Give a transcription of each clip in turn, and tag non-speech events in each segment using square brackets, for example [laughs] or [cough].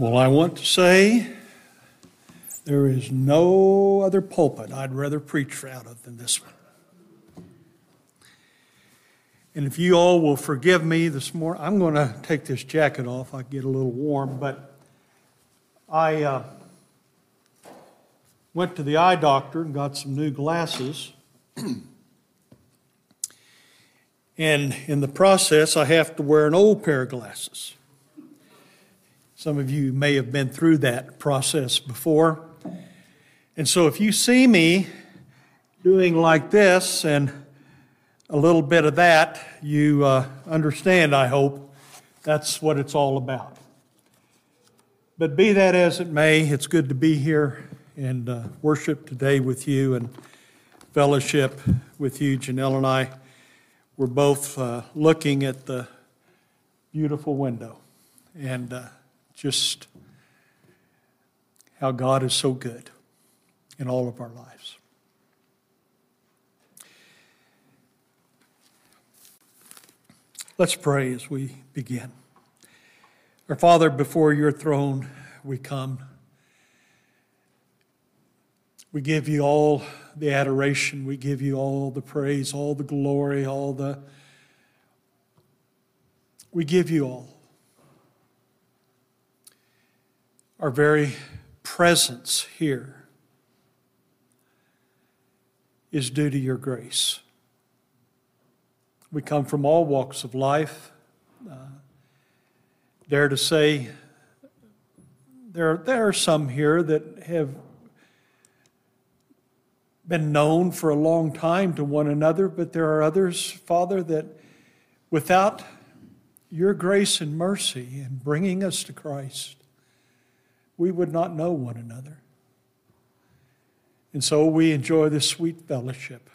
Well, I want to say there is no other pulpit I'd rather preach out of than this one. And if you all will forgive me this morning, I'm going to take this jacket off. I get a little warm, but I uh, went to the eye doctor and got some new glasses. [clears throat] and in the process, I have to wear an old pair of glasses. Some of you may have been through that process before. And so if you see me doing like this and a little bit of that, you uh, understand, I hope, that's what it's all about. But be that as it may, it's good to be here and uh, worship today with you and fellowship with you. Janelle and I were both uh, looking at the beautiful window and uh, just how God is so good in all of our lives. Let's pray as we begin. Our Father, before your throne we come. We give you all the adoration, we give you all the praise, all the glory, all the. We give you all. Our very presence here is due to your grace. We come from all walks of life. Uh, dare to say, there, there are some here that have been known for a long time to one another, but there are others, Father, that without your grace and mercy in bringing us to Christ, we would not know one another. And so we enjoy this sweet fellowship.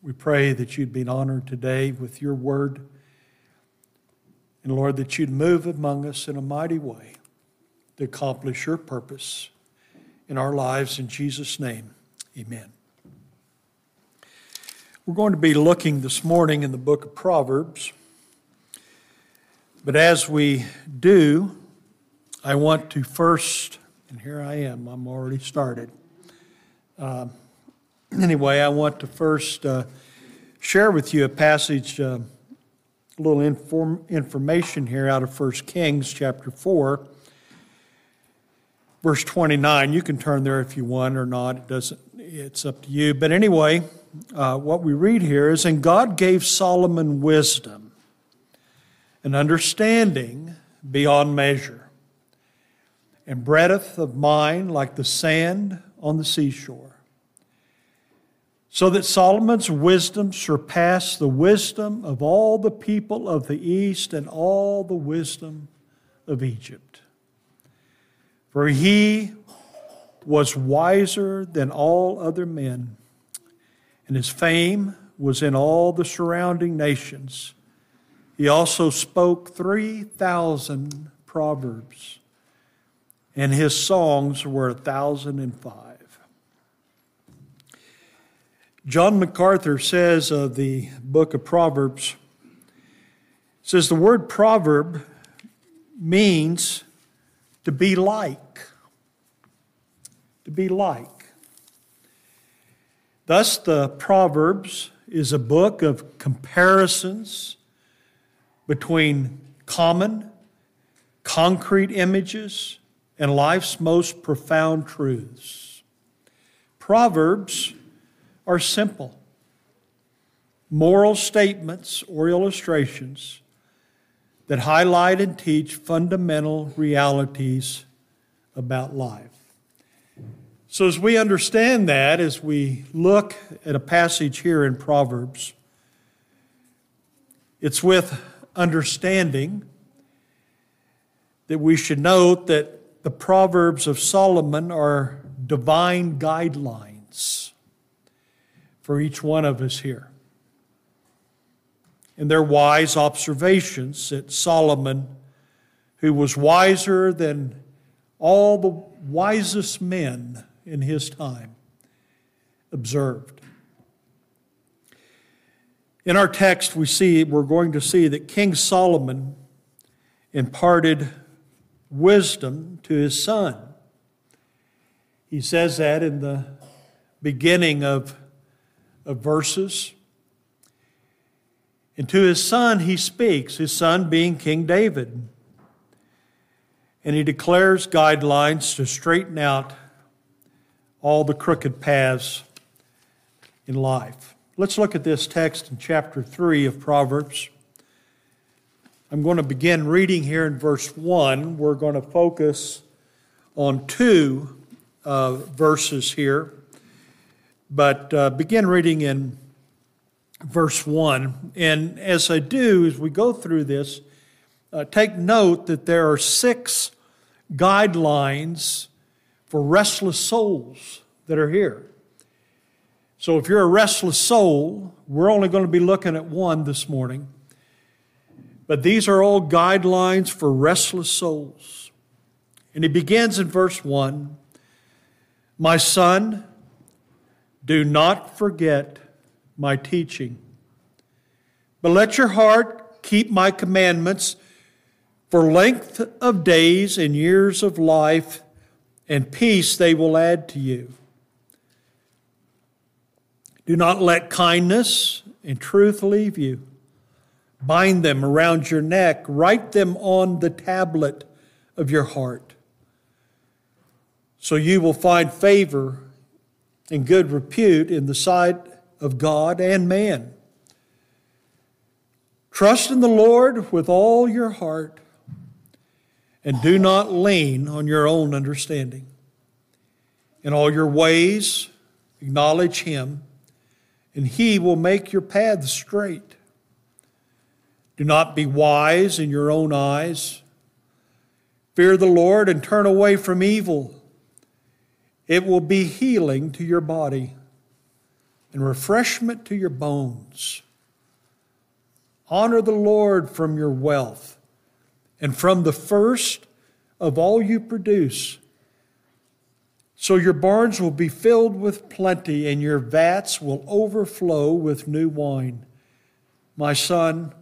We pray that you'd be honored today with your word. And Lord, that you'd move among us in a mighty way to accomplish your purpose in our lives. In Jesus' name, amen. We're going to be looking this morning in the book of Proverbs. But as we do, I want to first, and here I am, I'm already started. Uh, anyway, I want to first uh, share with you a passage, uh, a little inform, information here out of 1 Kings chapter 4, verse 29. You can turn there if you want or not. It doesn't. It's up to you. But anyway, uh, what we read here is, and God gave Solomon wisdom and understanding beyond measure, and breadth of mind like the sand on the seashore so that Solomon's wisdom surpassed the wisdom of all the people of the east and all the wisdom of Egypt. For he was wiser than all other men, and his fame was in all the surrounding nations. He also spoke 3,000 proverbs, and his songs were a 1,005. John MacArthur says of the book of Proverbs, says the word proverb means to be like. To be like. Thus, the Proverbs is a book of comparisons between common, concrete images and life's most profound truths. Proverbs are simple moral statements or illustrations that highlight and teach fundamental realities about life. So, as we understand that, as we look at a passage here in Proverbs, it's with understanding that we should note that the Proverbs of Solomon are divine guidelines for each one of us here. And their wise observations that Solomon, who was wiser than all the wisest men in his time, observed. In our text, we see, we're going to see that King Solomon imparted wisdom to his son. He says that in the beginning of, of verses. And to his son he speaks, his son being King David. And he declares guidelines to straighten out all the crooked paths in life. Let's look at this text in chapter 3 of Proverbs. I'm going to begin reading here in verse 1. We're going to focus on two uh, verses here, but uh, begin reading in verse 1. And as I do, as we go through this, uh, take note that there are six guidelines for restless souls that are here. So if you're a restless soul, we're only going to be looking at one this morning. But these are all guidelines for restless souls. And he begins in verse 1 My son, do not forget my teaching, but let your heart keep my commandments for length of days and years of life and peace they will add to you. Do not let kindness and truth leave you. Bind them around your neck, write them on the tablet of your heart. So you will find favor and good repute in the sight of God and man. Trust in the Lord with all your heart and do not lean on your own understanding. In all your ways, acknowledge Him, and He will make your paths straight. Do not be wise in your own eyes. Fear the Lord and turn away from evil. It will be healing to your body and refreshment to your bones. Honor the Lord from your wealth and from the first of all you produce. So your barns will be filled with plenty, and your vats will overflow with new wine. My son,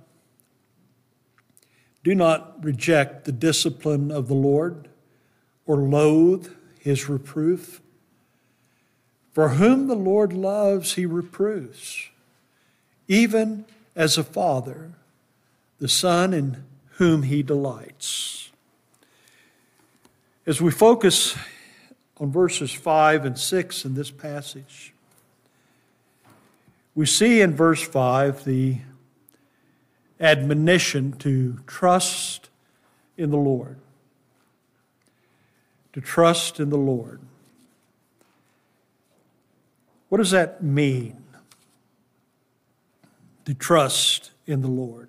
do not reject the discipline of the Lord or loathe his reproof. For whom the Lord loves, he reproves, even as a father, the son in whom he delights. As we focus on verses 5 and 6 in this passage, we see in verse 5 the admonition to trust in the Lord. To trust in the Lord. What does that mean? To trust in the Lord.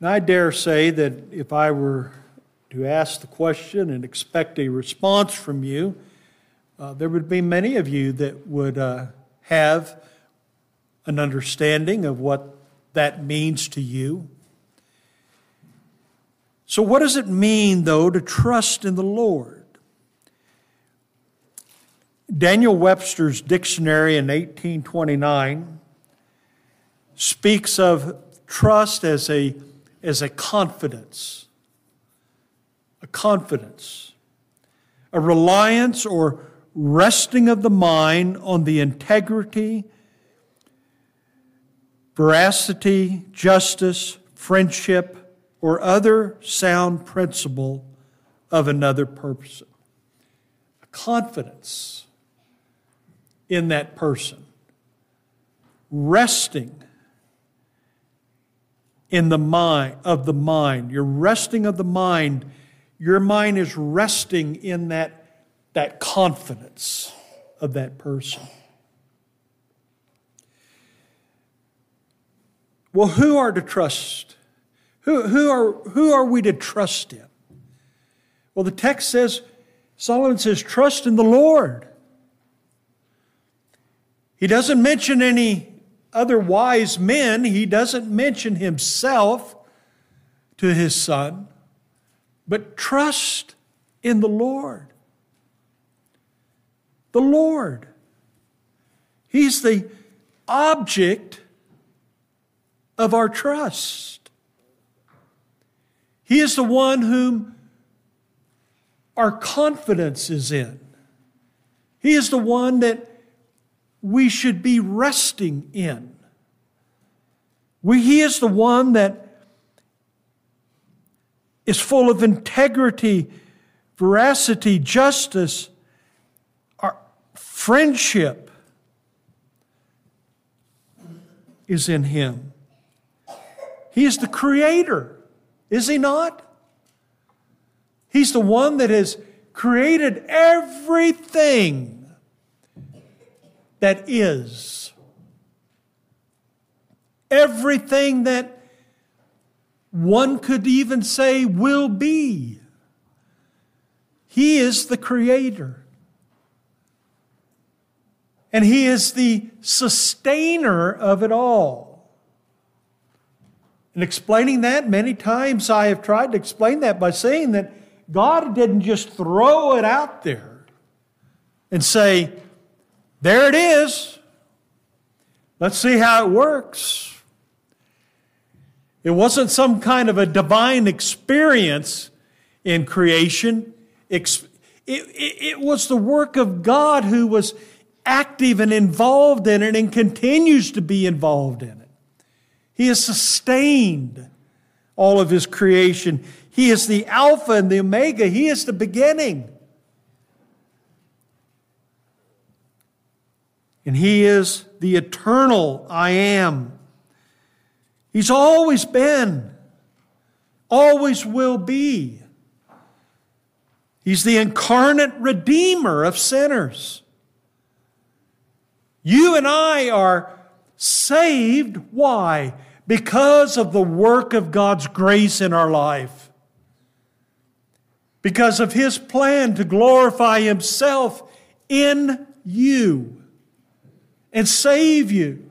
And I dare say that if I were to ask the question and expect a response from you, uh, there would be many of you that would uh, have an understanding of what that means to you. So, what does it mean, though, to trust in the Lord? Daniel Webster's dictionary in 1829 speaks of trust as a as a confidence. A confidence. A reliance or resting of the mind on the integrity, veracity, justice, friendship, or other sound principle of another person. A confidence in that person. Resting in the mind of the mind. You're resting of the mind. Your mind is resting in that, that confidence of that person. Well, who are to trust? Who, who, are, who are we to trust in? Well, the text says, Solomon says, trust in the Lord. He doesn't mention any other wise men, he doesn't mention himself to his son, but trust in the Lord. The Lord. He's the object of our trust. He is the one whom our confidence is in. He is the one that we should be resting in. We, he is the one that is full of integrity, veracity, justice, our friendship is in Him. He is the Creator, is He not? He's the one that has created everything that is. Everything that one could even say will be. He is the creator. And He is the sustainer of it all. And explaining that, many times I have tried to explain that by saying that God didn't just throw it out there and say, there it is. Let's see how it works. It wasn't some kind of a divine experience in creation. It, it, was the work of God who was active and involved in it and continues to be involved in it. He has sustained all of His creation. He is the Alpha and the Omega. He is the beginning. And He is the eternal I am. He's always been, always will be. He's the incarnate Redeemer of sinners. You and I are saved. Why? Because of the work of God's grace in our life because of his plan to glorify himself in you and save you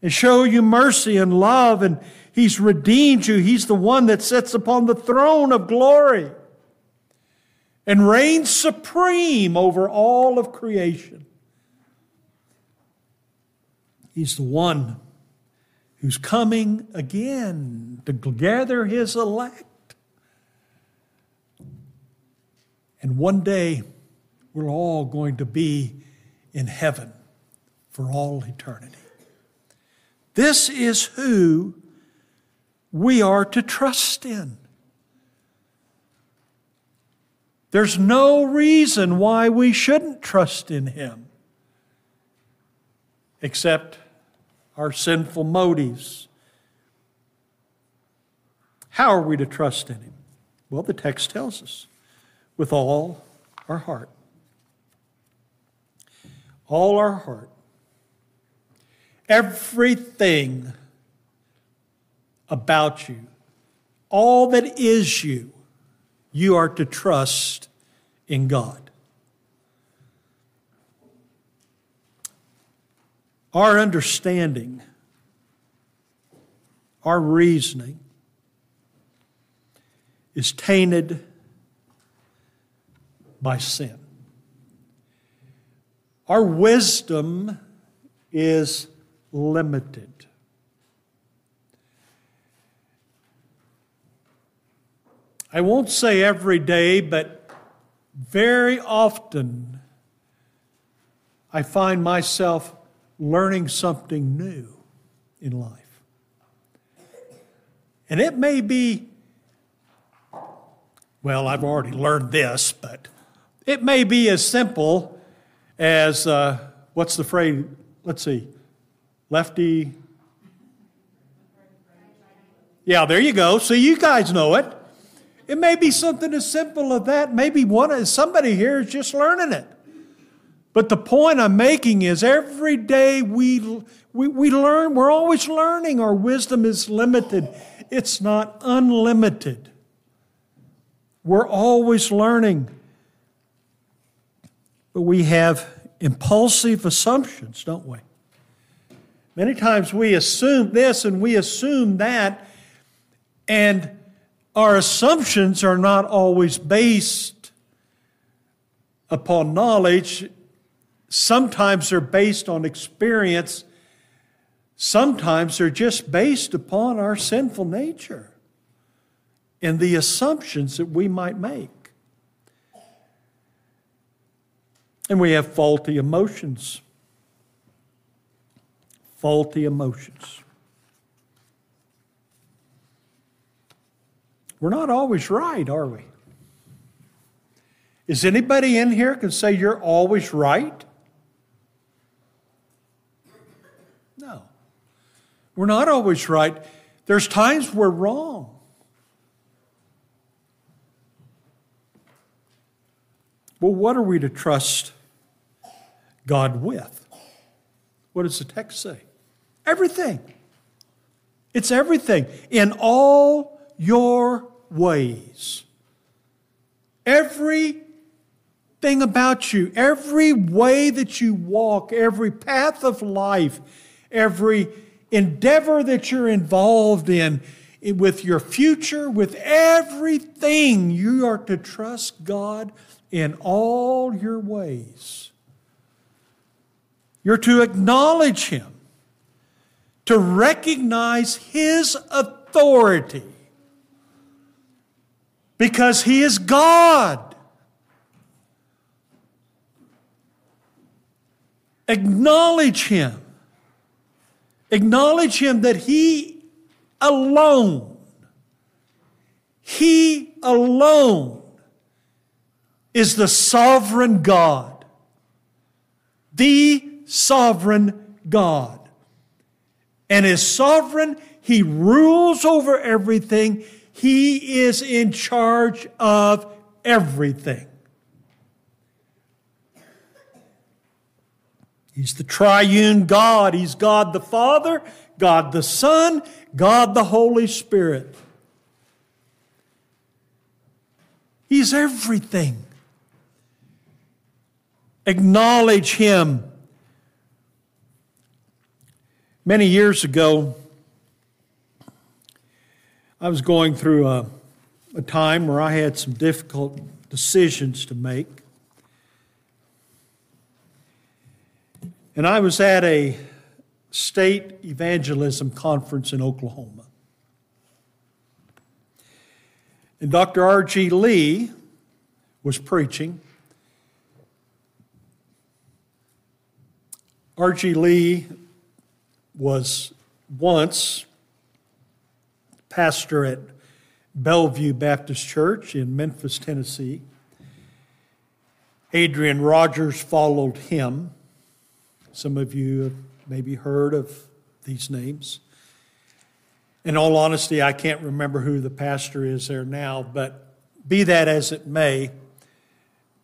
and show you mercy and love. And he's redeemed you. He's the one that sits upon the throne of glory and reigns supreme over all of creation. He's the one who's coming again to gather his elect And one day, we're all going to be in heaven for all eternity. This is who we are to trust in. There's no reason why we shouldn't trust in Him except our sinful motives. How are we to trust in Him? Well, the text tells us with all our heart. All our heart. Everything about you, all that is you, you are to trust in God. Our understanding, our reasoning is tainted by sin. Our wisdom is limited. I won't say every day, but very often I find myself learning something new in life. And it may be, well, I've already learned this, but it may be as simple as uh, what's the phrase? Let's see. Lefty. Yeah, there you go. See, you guys know it. It may be something as simple as that. Maybe one somebody here is just learning it. But the point I'm making is every day we, we, we learn, we're always learning. Our wisdom is limited, it's not unlimited. We're always learning. But we have impulsive assumptions, don't we? Many times we assume this and we assume that, and our assumptions are not always based upon knowledge. Sometimes they're based on experience. Sometimes they're just based upon our sinful nature and the assumptions that we might make. And we have faulty emotions. Faulty emotions. We're not always right, are we? Is anybody in here can say you're always right? No. We're not always right. There's times we're wrong. Well, what are we to trust God with? What does the text say? Everything. It's everything. In all your ways. Everything about you, every way that you walk, every path of life, every endeavor that you're involved in, with your future, with everything, you are to trust God in all your ways. You're to acknowledge Him, to recognize His authority, because He is God. Acknowledge Him. Acknowledge Him that He alone, He alone is the sovereign God. The sovereign God. And as sovereign, He rules over everything. He is in charge of everything. He's the triune God. He's God the Father, God the Son, God the Holy Spirit. He's everything. Acknowledge Him. Many years ago, I was going through a, a time where I had some difficult decisions to make. And I was at a state evangelism conference in Oklahoma. And Dr. R.G. Lee was preaching. R.G. Lee was once pastor at Bellevue Baptist Church in Memphis, Tennessee. Adrian Rogers followed him. Some of you have maybe heard of these names. In all honesty, I can't remember who the pastor is there now, but be that as it may,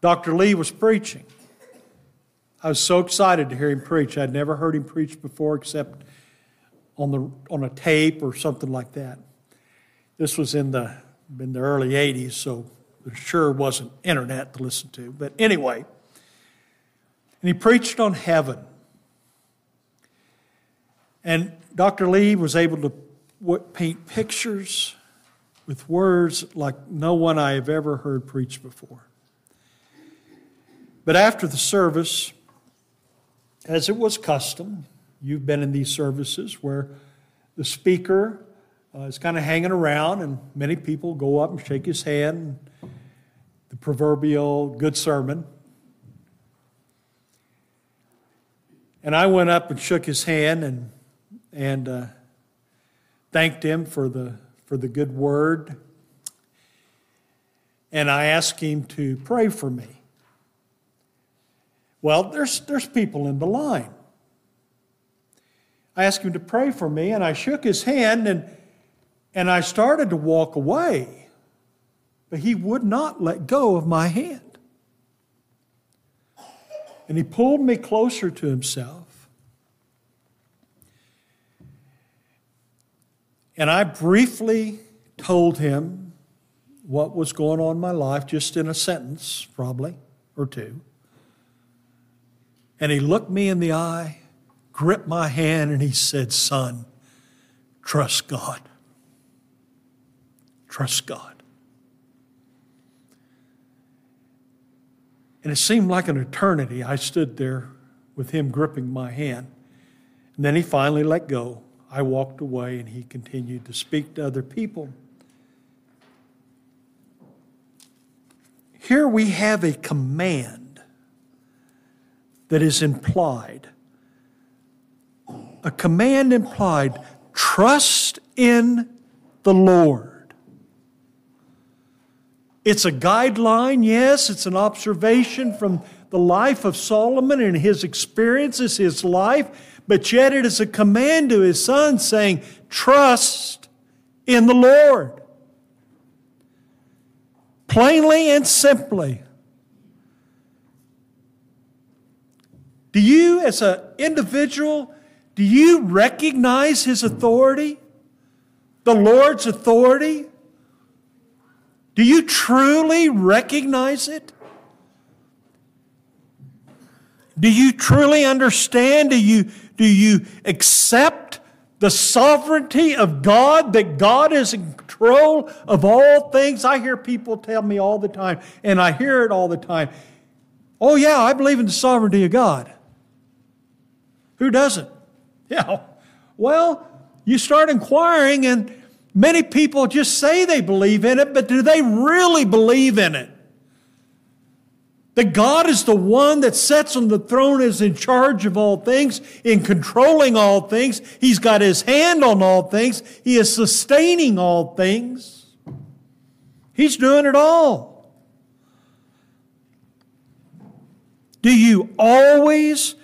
Dr. Lee was preaching. I was so excited to hear him preach. I'd never heard him preach before except on, the, on a tape or something like that. This was in the, in the early 80s, so there sure wasn't internet to listen to. But anyway, and he preached on heaven. And Dr. Lee was able to paint pictures with words like no one I have ever heard preach before. But after the service, as it was custom, you've been in these services where the speaker uh, is kind of hanging around, and many people go up and shake his hand, the proverbial good sermon. And I went up and shook his hand and and uh, thanked him for the, for the good word. And I asked him to pray for me. Well, there's, there's people in the line. I asked him to pray for me, and I shook his hand, and, and I started to walk away. But he would not let go of my hand. And he pulled me closer to himself. And I briefly told him what was going on in my life, just in a sentence, probably, or two. And he looked me in the eye, gripped my hand, and he said, Son, trust God. Trust God. And it seemed like an eternity. I stood there with him gripping my hand. And then he finally let go. I walked away and he continued to speak to other people. Here we have a command that is implied. A command implied trust in the Lord. It's a guideline, yes, it's an observation from the life of Solomon and his experiences, his life, but yet it is a command to his son saying, Trust in the Lord. Plainly and simply. Do you, as an individual, do you recognize his authority? The Lord's authority? Do you truly recognize it? Do you truly understand? Do you, do you accept the sovereignty of God, that God is in control of all things? I hear people tell me all the time, and I hear it all the time. Oh, yeah, I believe in the sovereignty of God. Who doesn't? [laughs] Yeah. Well, you start inquiring, and many people just say they believe in it, but do they really believe in it? That God is the one that sits on the throne, is in charge of all things, in controlling all things. He's got his hand on all things. He is sustaining all things. He's doing it all. Do you always,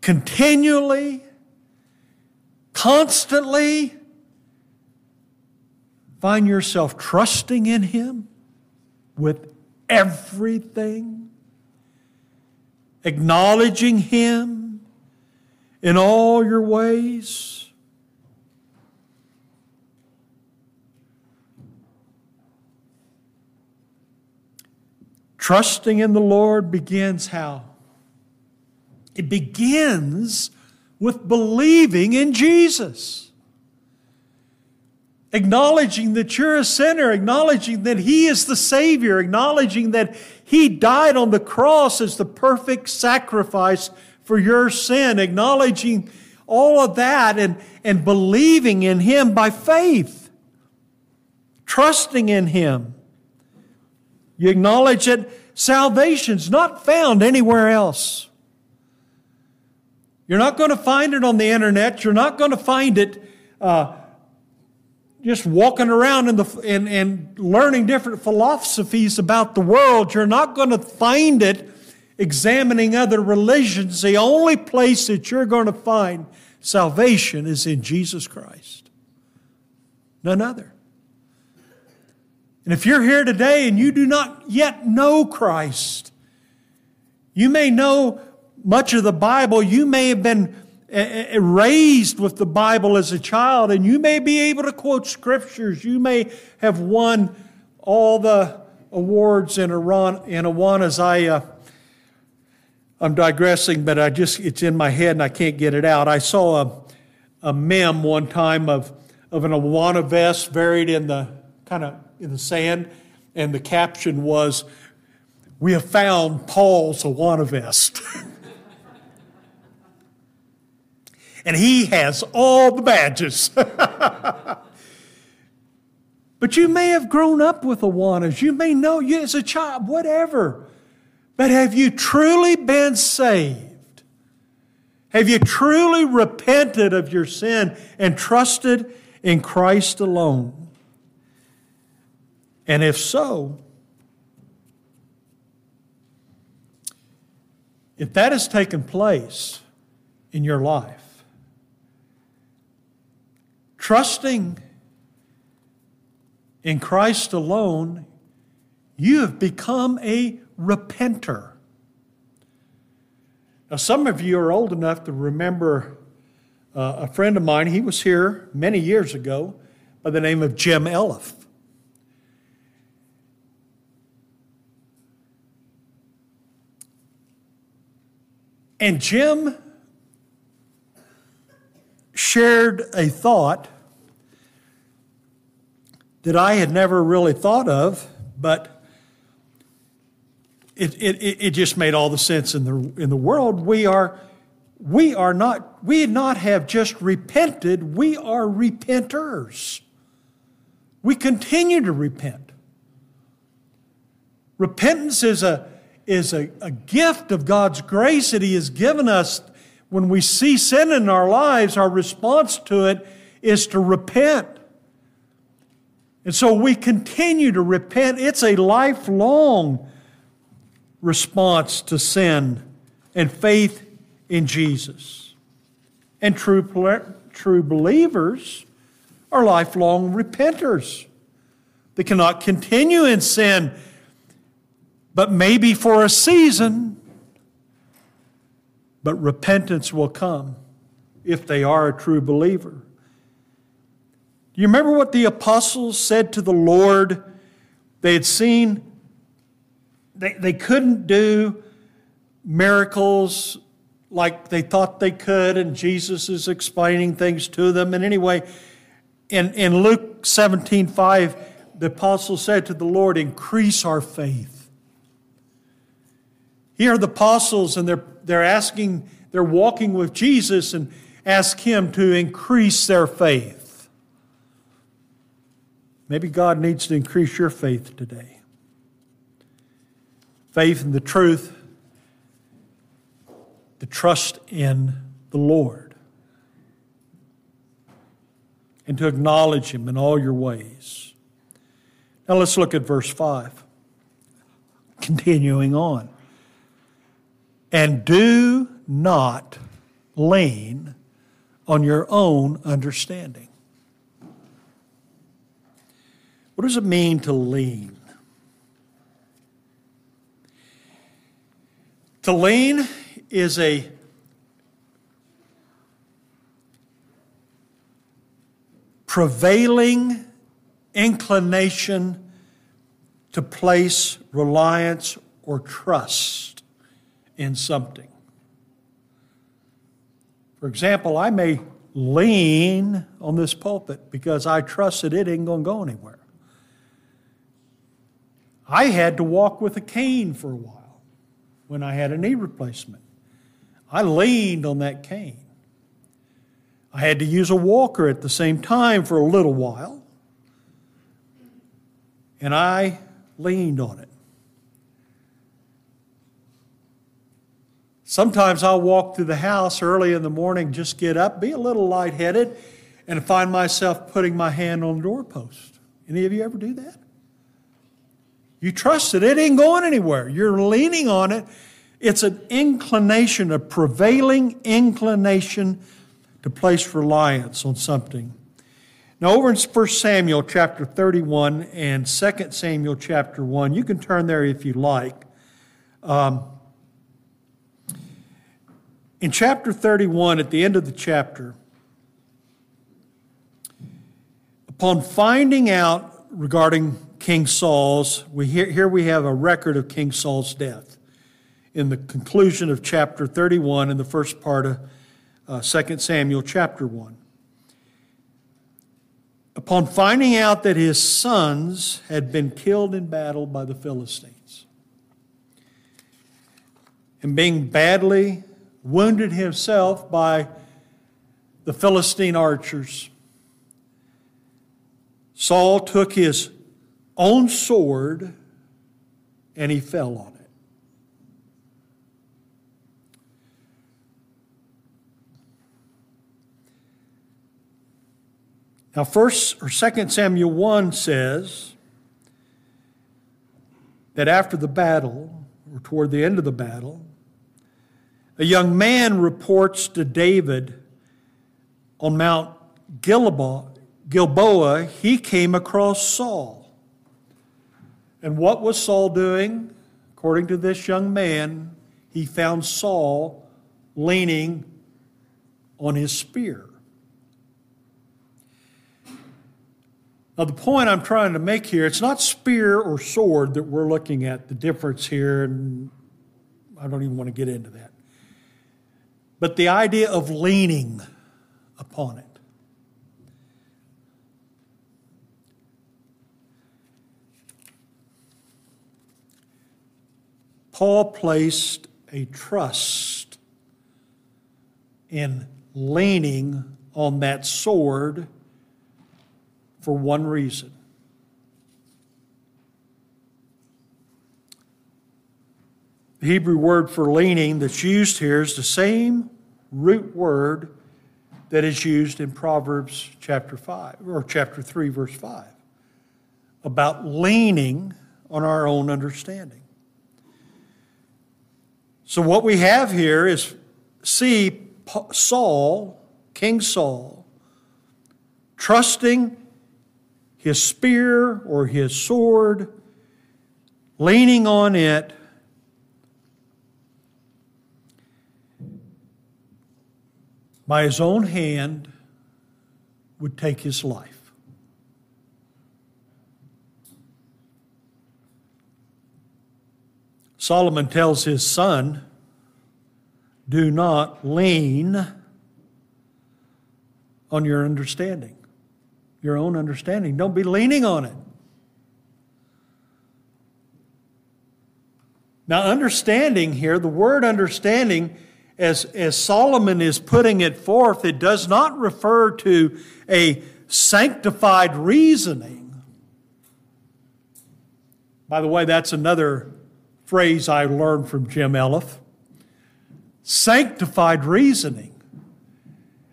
continually, constantly find yourself trusting in Him with everything, acknowledging Him in all your ways. Trusting in the Lord begins how? It begins with believing in Jesus acknowledging that you're a sinner, acknowledging that He is the Savior, acknowledging that He died on the cross as the perfect sacrifice for your sin, acknowledging all of that and, and believing in Him by faith, trusting in Him. You acknowledge that salvation's not found anywhere else. You're not going to find it on the internet. You're not going to find it uh, just walking around in the, and, and learning different philosophies about the world, you're not going to find it examining other religions. The only place that you're going to find salvation is in Jesus Christ, none other. And if you're here today and you do not yet know Christ, you may know much of the Bible, you may have been raised with the Bible as a child, and you may be able to quote scriptures. You may have won all the awards in Iran in Awanas. I, uh, I'm digressing, but I just it's in my head and I can't get it out. I saw a, a mem one time of of an Awana vest buried in the kind of in the sand, and the caption was, "We have found Paul's Awana vest." [laughs] and he has all the badges. [laughs] but you may have grown up with the Awanas. You may know you as a child, whatever. But have you truly been saved? Have you truly repented of your sin and trusted in Christ alone? And if so, if that has taken place in your life, trusting in Christ alone, you have become a repenter. Now, some of you are old enough to remember uh, a friend of mine. He was here many years ago by the name of Jim Elliff. And Jim shared a thought that I had never really thought of, but it, it, it just made all the sense in the, in the world. We are, we are not, we not have just repented, we are repenters. We continue to repent. Repentance is a, is a, a gift of God's grace that He has given us. When we see sin in our lives, our response to it is to repent. And so we continue to repent. It's a lifelong response to sin and faith in Jesus. And true, true believers are lifelong repenters. They cannot continue in sin, but maybe for a season. But repentance will come if they are a true believer. Do you remember what the apostles said to the Lord? They had seen, they, they couldn't do miracles like they thought they could, and Jesus is explaining things to them. And anyway, in, in Luke 17 5, the apostle said to the Lord, Increase our faith. Here are the apostles, and they're, they're asking, they're walking with Jesus and ask Him to increase their faith. Maybe God needs to increase your faith today. Faith in the truth, the trust in the Lord and to acknowledge Him in all your ways. Now let's look at verse 5. Continuing on. And do not lean on your own understanding. What does it mean to lean? To lean is a prevailing inclination to place reliance or trust in something. For example, I may lean on this pulpit because I trust that it ain't going to go anywhere. I had to walk with a cane for a while when I had a knee replacement. I leaned on that cane. I had to use a walker at the same time for a little while, and I leaned on it. Sometimes I'll walk through the house early in the morning, just get up, be a little lightheaded, and find myself putting my hand on the doorpost. Any of you ever do that? You trust it, it ain't going anywhere. You're leaning on it. It's an inclination, a prevailing inclination to place reliance on something. Now, over in 1 Samuel chapter 31 and 2 Samuel chapter 1, you can turn there if you like. Um, in chapter 31, at the end of the chapter, upon finding out regarding King Saul's, we hear, here we have a record of King Saul's death in the conclusion of chapter 31 in the first part of uh, 2 Samuel chapter 1. Upon finding out that his sons had been killed in battle by the Philistines, and being badly wounded himself by the Philistine archers, Saul took his own sword and he fell on it. Now, first or second Samuel 1 says that after the battle, or toward the end of the battle, a young man reports to David on Mount Gilboa, he came across Saul. And what was Saul doing? According to this young man, he found Saul leaning on his spear. Now, the point I'm trying to make here, it's not spear or sword that we're looking at, the difference here, and I don't even want to get into that. But the idea of leaning upon it. Paul placed a trust in leaning on that sword for one reason. The Hebrew word for leaning that's used here is the same root word that is used in Proverbs chapter 5 or chapter 3 verse 5 about leaning on our own understanding. So what we have here is see Saul, King Saul, trusting his spear or his sword, leaning on it by his own hand, would take his life. Solomon tells his son, Do not lean on your understanding, your own understanding. Don't be leaning on it. Now, understanding here, the word understanding as, as Solomon is putting it forth, it does not refer to a sanctified reasoning. By the way, that's another phrase I learned from Jim Elliff. Sanctified reasoning.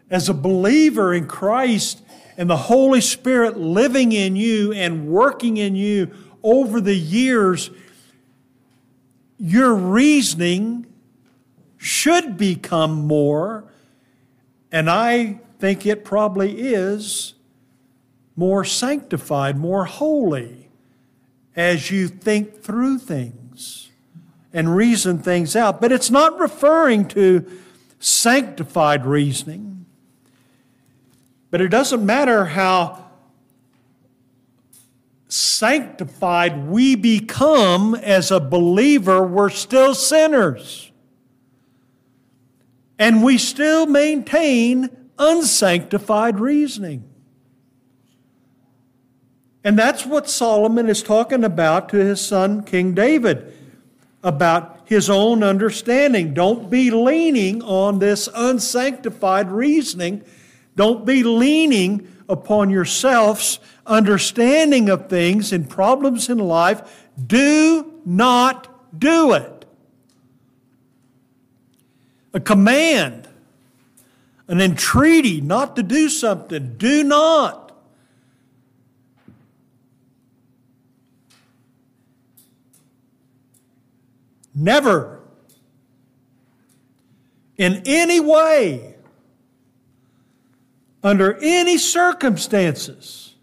As a believer in Christ and the Holy Spirit living in you and working in you over the years, your reasoning should become more, and I think it probably is more sanctified, more holy as you think through things and reason things out. But it's not referring to sanctified reasoning. But it doesn't matter how sanctified we become as a believer, we're still sinners and we still maintain unsanctified reasoning. And that's what Solomon is talking about to his son, King David, about his own understanding. Don't be leaning on this unsanctified reasoning. Don't be leaning upon yourself's understanding of things and problems in life. Do not do it a command, an entreaty not to do something. Do not. Never, in any way, under any circumstances,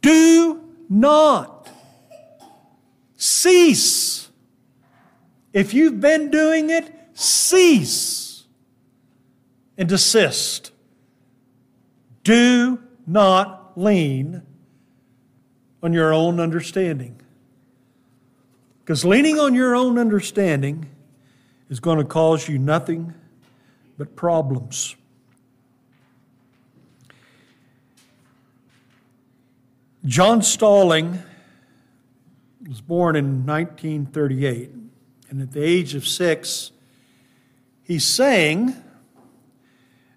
do not cease. If you've been doing it, cease and desist. Do not lean on your own understanding. Because leaning on your own understanding is going to cause you nothing but problems. John Stalling was born in 1938, and at the age of six, he sang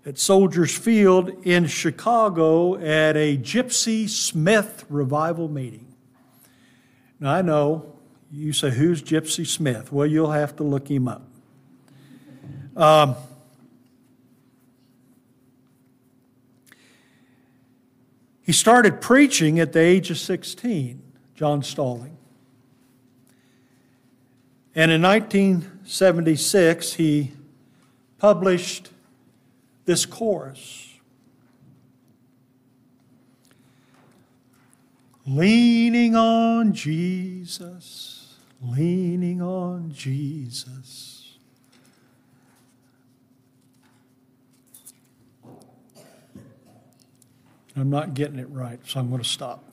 at Soldiers Field in Chicago at a Gypsy Smith revival meeting. Now, I know you say, Who's Gypsy Smith? Well, you'll have to look him up. Um, he started preaching at the age of 16, John Stalling. And in 1976, he published this chorus Leaning on Jesus, leaning on Jesus. I'm not getting it right, so I'm going to stop.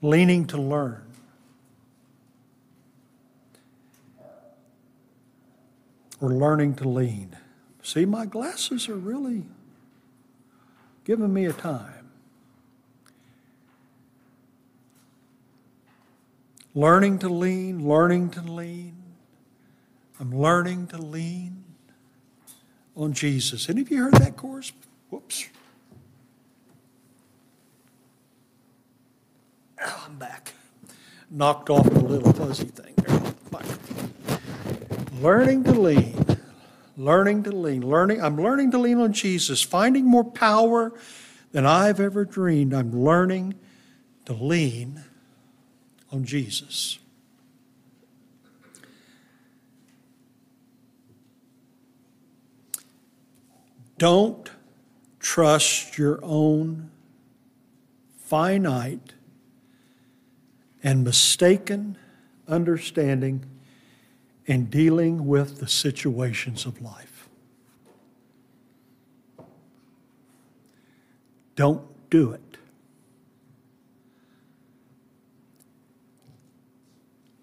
Leaning to learn. We're learning to lean. See, my glasses are really giving me a time. Learning to lean, learning to lean. I'm learning to lean on Jesus. Any of you heard that chorus? Whoops. Oh, I'm back. Knocked off the little fuzzy thing. Learning to lean. Learning to lean. Learning. I'm learning to lean on Jesus, finding more power than I've ever dreamed. I'm learning to lean on Jesus. Don't trust your own finite and mistaken understanding in dealing with the situations of life. Don't do it.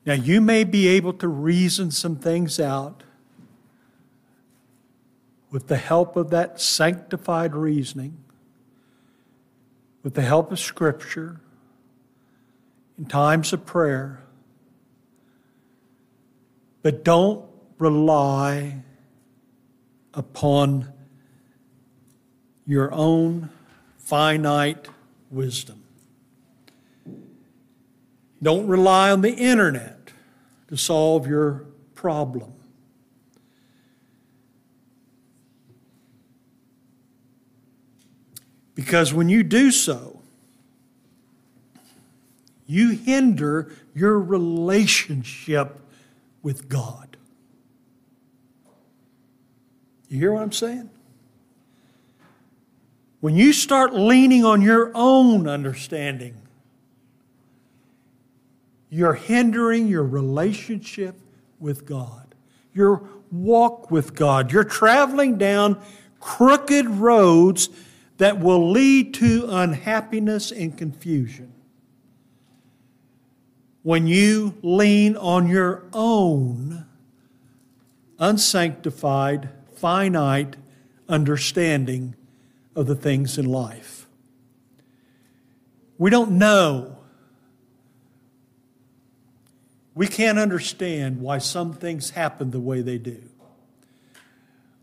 Now, you may be able to reason some things out with the help of that sanctified reasoning, with the help of Scripture, in times of prayer. But don't rely upon your own finite wisdom. Don't rely on the internet to solve your problem. Because when you do so, you hinder your relationship with God. You hear what I'm saying? When you start leaning on your own understanding, you're hindering your relationship with God, your walk with God. You're traveling down crooked roads that will lead to unhappiness and confusion when you lean on your own unsanctified, finite understanding of the things in life. We don't know. We can't understand why some things happen the way they do.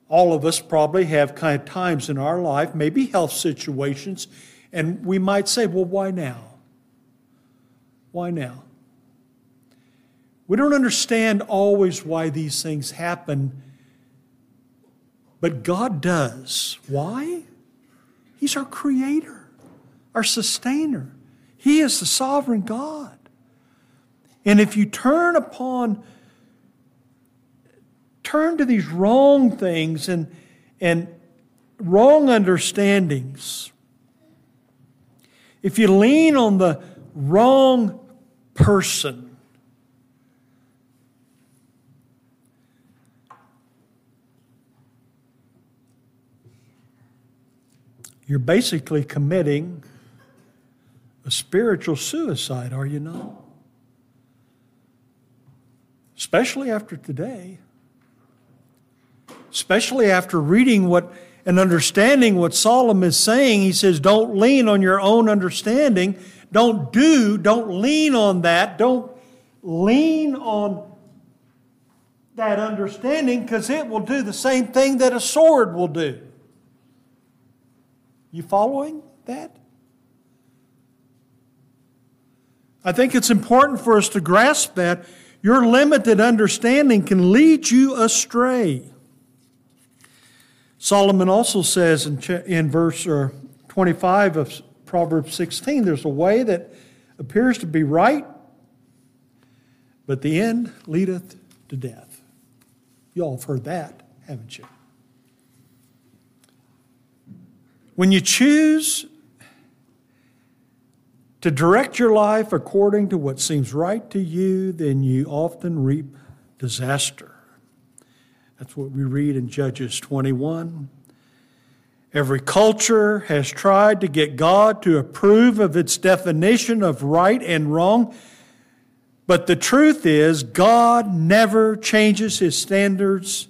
All of us probably have kind of times in our life, maybe health situations, and we might say, well, why now? Why now? We don't understand always why these things happen, but God does. Why? He's our creator, our sustainer. He is the sovereign God. And if you turn upon, turn to these wrong things and, and wrong understandings, if you lean on the wrong person, You're basically committing a spiritual suicide, are you not? Especially after today. Especially after reading what and understanding what Solomon is saying. He says, Don't lean on your own understanding. Don't do, don't lean on that. Don't lean on that understanding because it will do the same thing that a sword will do. You following that? I think it's important for us to grasp that your limited understanding can lead you astray. Solomon also says in, in verse uh, 25 of Proverbs 16 there's a way that appears to be right, but the end leadeth to death. You all have heard that, haven't you? When you choose to direct your life according to what seems right to you, then you often reap disaster. That's what we read in Judges 21. Every culture has tried to get God to approve of its definition of right and wrong. But the truth is, God never changes his standards,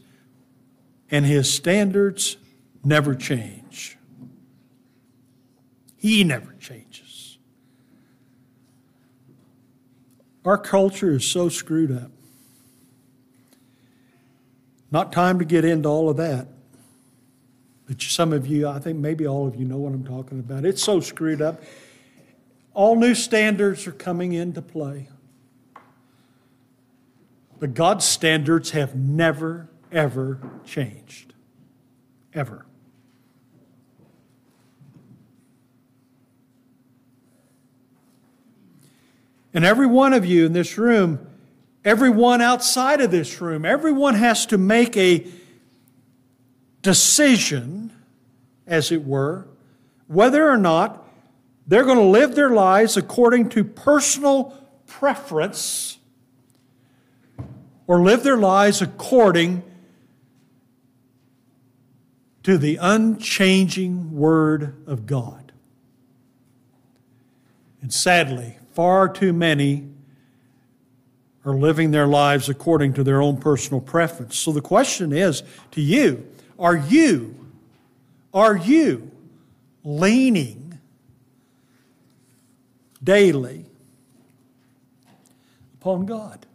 and his standards never change. He never changes. Our culture is so screwed up. Not time to get into all of that. But some of you, I think maybe all of you know what I'm talking about. It's so screwed up. All new standards are coming into play. But God's standards have never, ever changed. Ever. And every one of you in this room, everyone outside of this room, everyone has to make a decision, as it were, whether or not they're going to live their lives according to personal preference or live their lives according to the unchanging Word of God. And sadly, far too many are living their lives according to their own personal preference. So the question is to you are you, are you leaning daily upon God?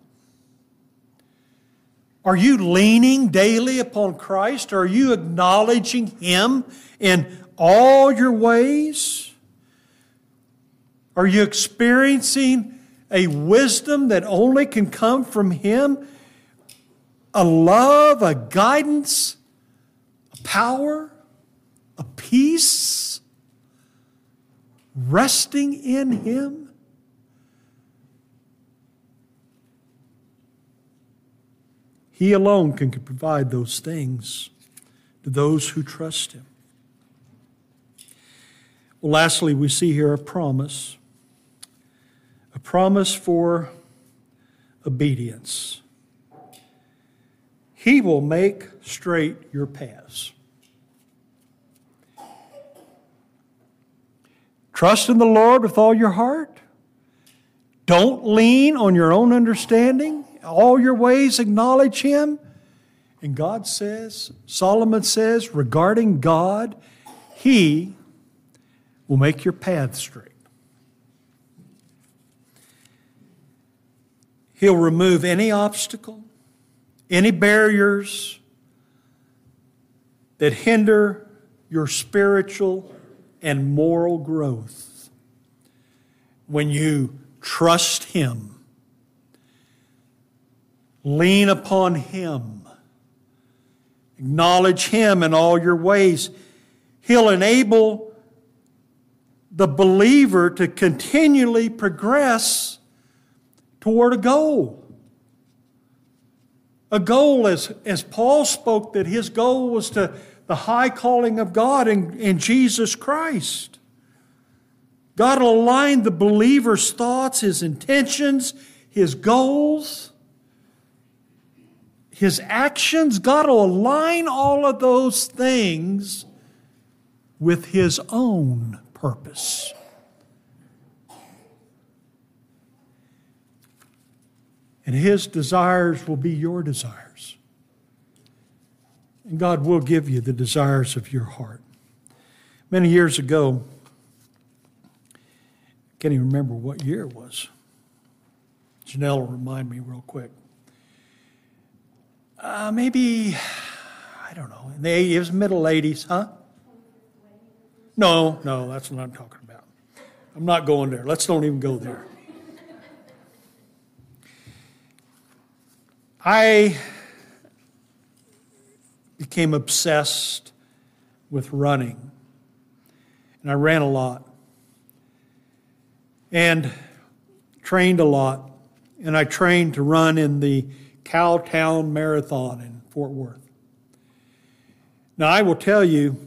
Are you leaning daily upon Christ? Are you acknowledging Him in all your ways? Are you experiencing a wisdom that only can come from Him? A love, a guidance, a power, a peace, resting in Him? He alone can provide those things to those who trust Him. Well, lastly, we see here a promise a promise for obedience. He will make straight your paths. Trust in the Lord with all your heart. Don't lean on your own understanding all your ways acknowledge him. And God says, Solomon says, regarding God, he will make your path straight. He'll remove any obstacle, any barriers that hinder your spiritual and moral growth when you trust Him Lean upon Him. Acknowledge Him in all your ways. He'll enable the believer to continually progress toward a goal. A goal, as, as Paul spoke, that his goal was to the high calling of God in, in Jesus Christ. God will align the believer's thoughts, his intentions, his goals his actions, God will align all of those things with his own purpose. And his desires will be your desires. And God will give you the desires of your heart. Many years ago, can't even remember what year it was. Janelle will remind me real quick. Uh, maybe, I don't know, in the it was middle 80s, huh? No, no, that's what I'm talking about. I'm not going there. Let's don't even go there. I became obsessed with running, and I ran a lot and trained a lot, and I trained to run in the Cowtown Marathon in Fort Worth. Now, I will tell you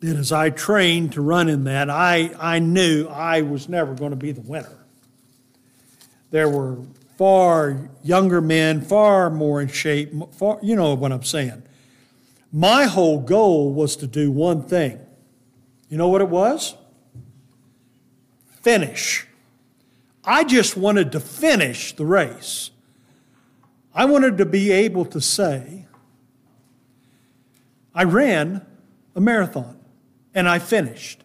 that as I trained to run in that, I, I knew I was never going to be the winner. There were far younger men, far more in shape, far, you know what I'm saying. My whole goal was to do one thing. You know what it was? Finish. I just wanted to finish the race. I wanted to be able to say, I ran a marathon and I finished.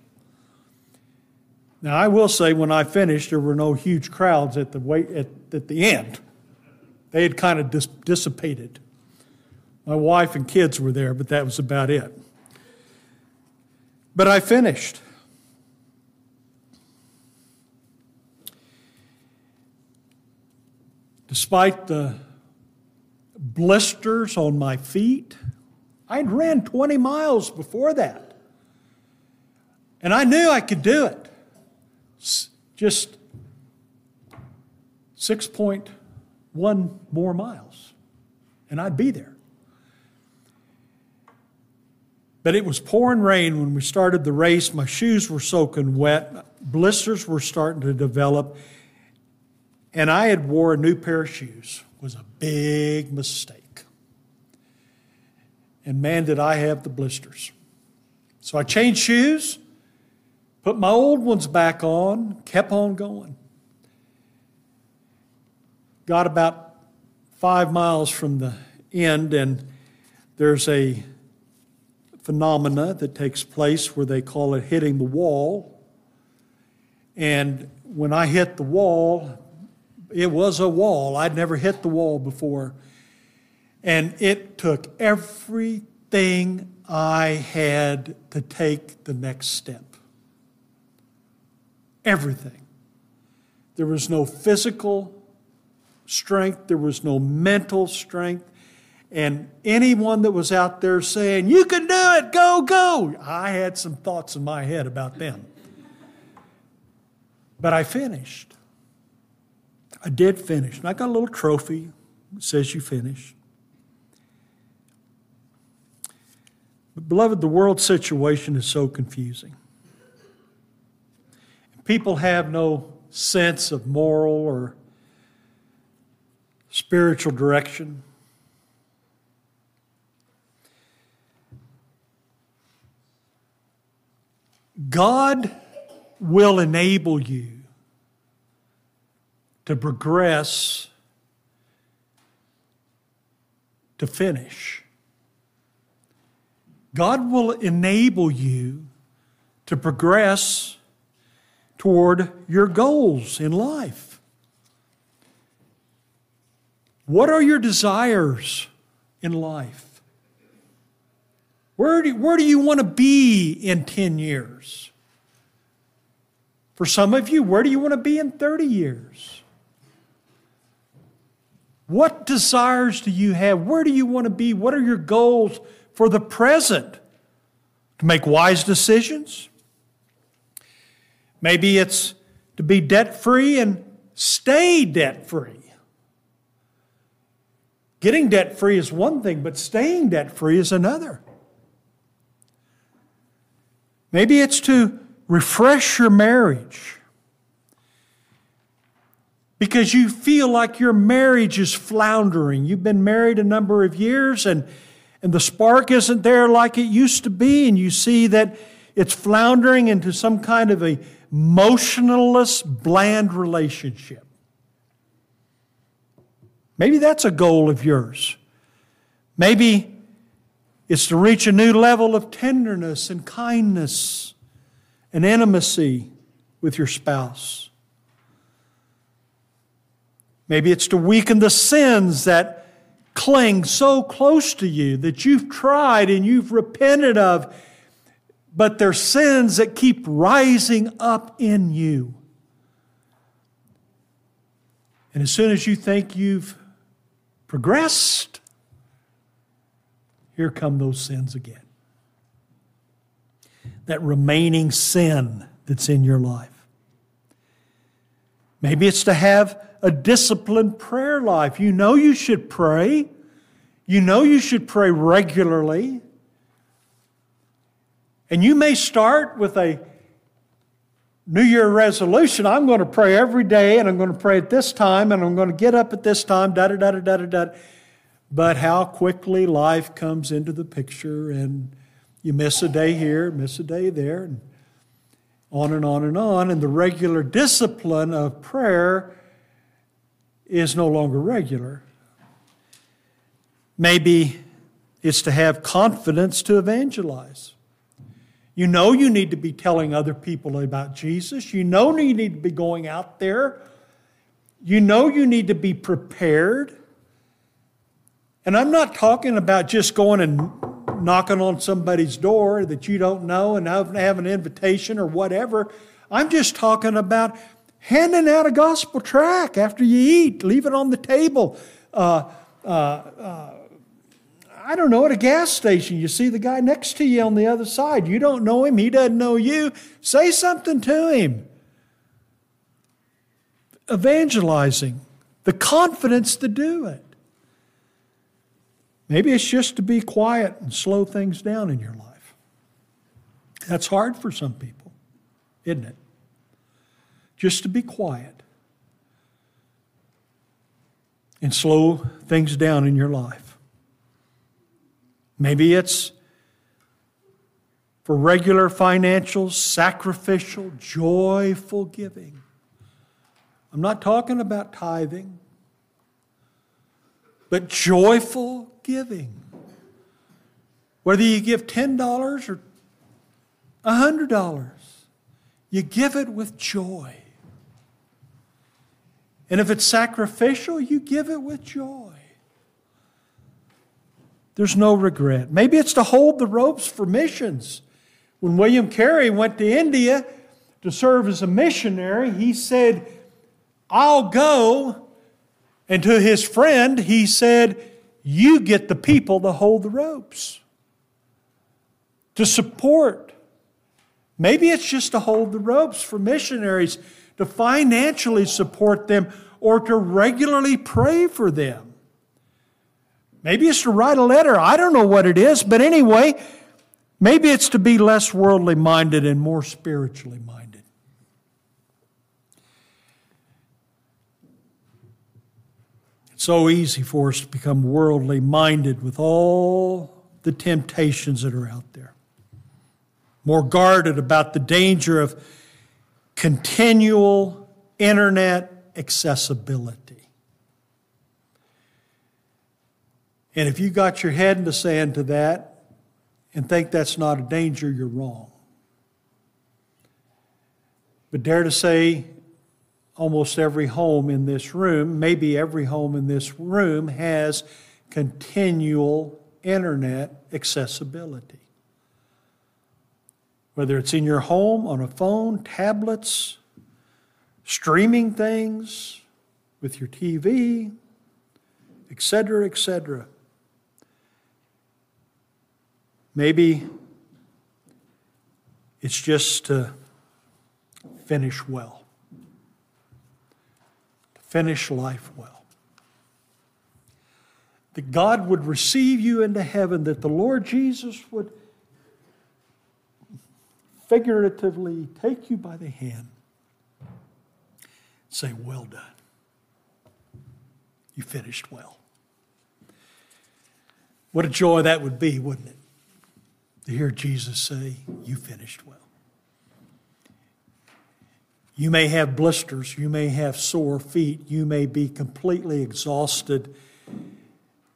Now, I will say when I finished, there were no huge crowds at the, wait, at, at the end. They had kind of dis- dissipated. My wife and kids were there, but that was about it. But I finished. Despite the blisters on my feet, I'd ran 20 miles before that. And I knew I could do it. Just 6.1 more miles, and I'd be there. But it was pouring rain when we started the race. My shoes were soaking wet. Blisters were starting to develop. And I had wore a new pair of shoes. It was a big mistake. And man, did I have the blisters. So I changed shoes, put my old ones back on, kept on going. Got about five miles from the end, and there's a phenomena that takes place where they call it hitting the wall. And when I hit the wall, it was a wall. I'd never hit the wall before. And it took everything I had to take the next step. Everything. There was no physical strength, there was no mental strength. And anyone that was out there saying, You can do it, go, go, I had some thoughts in my head about them. But I finished. I did finish. And I got a little trophy that says you finished. But, beloved, the world situation is so confusing. People have no sense of moral or spiritual direction. God will enable you to progress, to finish. God will enable you to progress toward your goals in life. What are your desires in life? Where do, where do you want to be in 10 years? For some of you, where do you want to be in 30 years? What desires do you have? Where do you want to be? What are your goals for the present? To make wise decisions? Maybe it's to be debt free and stay debt free. Getting debt free is one thing, but staying debt free is another. Maybe it's to refresh your marriage because you feel like your marriage is floundering. You've been married a number of years and, and the spark isn't there like it used to be, and you see that it's floundering into some kind of a motionless, bland relationship. Maybe that's a goal of yours. Maybe it's to reach a new level of tenderness and kindness and intimacy with your spouse. Maybe it's to weaken the sins that cling so close to you that you've tried and you've repented of, but they're sins that keep rising up in you. And as soon as you think you've progressed, here come those sins again. That remaining sin that's in your life. Maybe it's to have a disciplined prayer life. You know you should pray. You know you should pray regularly. And you may start with a New Year resolution. I'm going to pray every day, and I'm going to pray at this time, and I'm going to get up at this time, da da da da da da. But how quickly life comes into the picture, and you miss a day here, miss a day there, and on and on and on. And the regular discipline of prayer is no longer regular. Maybe it's to have confidence to evangelize. You know you need to be telling other people about Jesus. You know you need to be going out there. You know you need to be prepared. And I'm not talking about just going and knocking on somebody's door that you don't know and have an invitation or whatever. I'm just talking about handing out a gospel tract after you eat, leave it on the table. Uh, uh, uh, I don't know, at a gas station, you see the guy next to you on the other side. You don't know him, he doesn't know you. Say something to him. Evangelizing, the confidence to do it. Maybe it's just to be quiet and slow things down in your life. That's hard for some people, isn't it? Just to be quiet and slow things down in your life. Maybe it's for regular financial, sacrificial, joyful giving. I'm not talking about tithing, but joyful giving. Whether you give $10 or $100, you give it with joy. And if it's sacrificial, you give it with joy. There's no regret. Maybe it's to hold the ropes for missions. When William Carey went to India to serve as a missionary, he said, I'll go. And to his friend, he said, You get the people to hold the ropes, to support. Maybe it's just to hold the ropes for missionaries, to financially support them, or to regularly pray for them. Maybe it's to write a letter. I don't know what it is, but anyway, maybe it's to be less worldly minded and more spiritually minded. It's so easy for us to become worldly minded with all the temptations that are out there. More guarded about the danger of continual internet accessibility. And if you got your head in the sand to that and think that's not a danger, you're wrong. But dare to say, almost every home in this room, maybe every home in this room, has continual internet accessibility. Whether it's in your home, on a phone, tablets, streaming things, with your TV, etc., etc. Maybe it's just to finish well, to finish life well. That God would receive you into heaven, that the Lord Jesus would figuratively take you by the hand, say, Well done. You finished well. What a joy that would be, wouldn't it? To hear Jesus say, You finished well. You may have blisters, you may have sore feet, you may be completely exhausted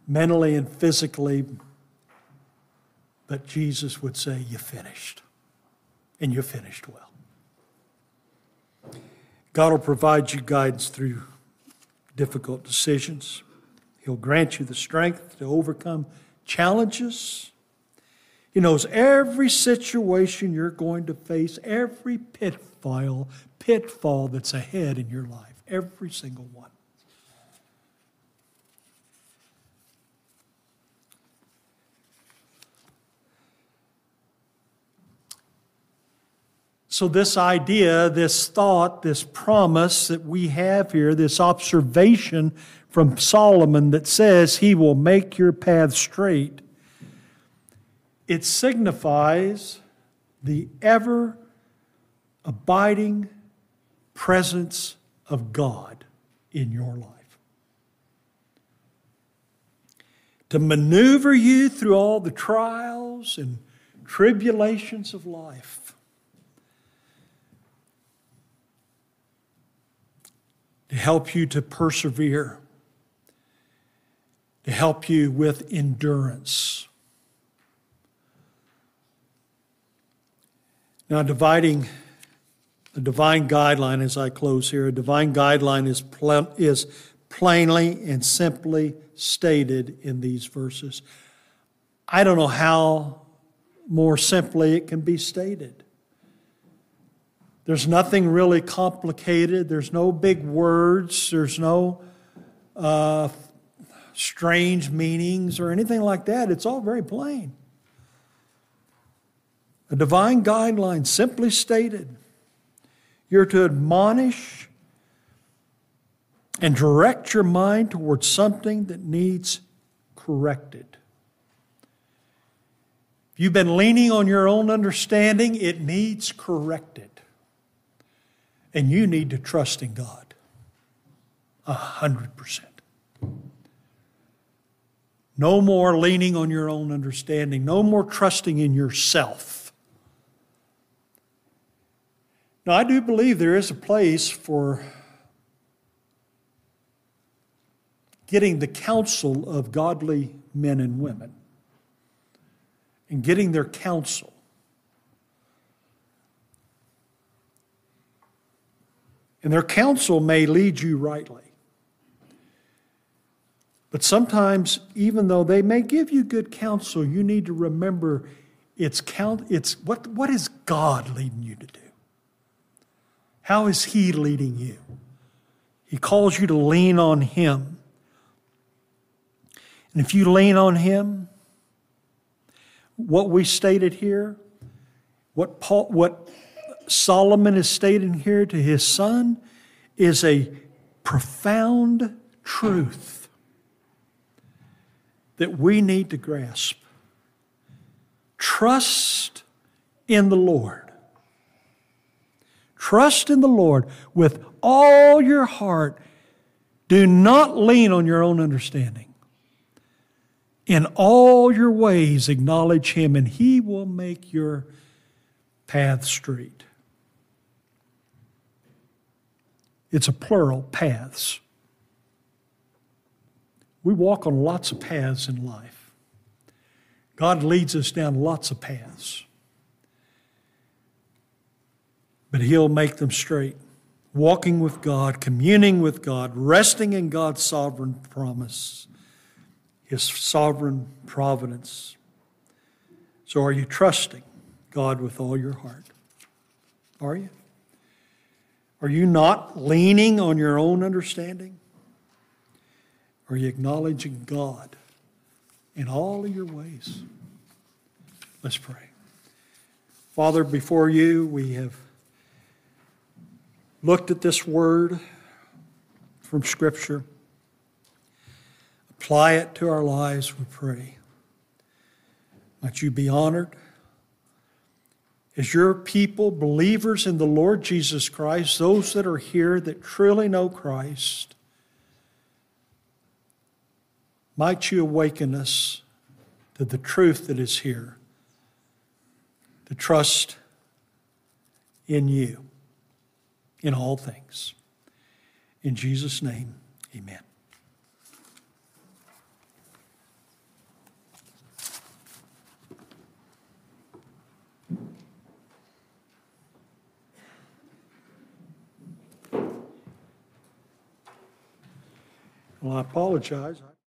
mentally and physically, but Jesus would say, You finished, and you finished well. God will provide you guidance through difficult decisions. He'll grant you the strength to overcome challenges he knows every situation you're going to face, every pitfall, pitfall that's ahead in your life, every single one. So, this idea, this thought, this promise that we have here, this observation from Solomon that says, He will make your path straight, it signifies the ever abiding presence of God in your life. To maneuver you through all the trials and tribulations of life. To help you to persevere. To help you with endurance Now, dividing a divine guideline as I close here, a divine guideline is, pl- is plainly and simply stated in these verses. I don't know how more simply it can be stated. There's nothing really complicated. There's no big words. There's no uh, strange meanings or anything like that. It's all very plain. A divine guideline simply stated you're to admonish and direct your mind towards something that needs corrected. If you've been leaning on your own understanding, it needs corrected. And you need to trust in God. A hundred percent. No more leaning on your own understanding. No more trusting in yourself. Now, I do believe there is a place for getting the counsel of godly men and women and getting their counsel. And their counsel may lead you rightly. But sometimes, even though they may give you good counsel, you need to remember it's count it's what, what is God leading you to do? How is He leading you? He calls you to lean on Him. And if you lean on Him, what we stated here, what, Paul, what Solomon is stating here to his son, is a profound truth that we need to grasp. Trust in the Lord. Trust in the Lord with all your heart. Do not lean on your own understanding. In all your ways, acknowledge Him, and He will make your path straight. It's a plural, paths. We walk on lots of paths in life. God leads us down lots of paths. But He'll make them straight. Walking with God, communing with God, resting in God's sovereign promise his sovereign providence. So, are you trusting God with all your heart? Are you? Are you not leaning on your own understanding? Are you acknowledging God in all of your ways? Let's pray. Father, before you, we have looked at this word from Scripture. Apply it to our lives, we pray. Might you be honored. As your people, believers in the Lord Jesus Christ, those that are here that truly know Christ, might you awaken us to the truth that is here, to trust in you in all things. In Jesus' name, amen. Well, I apologize.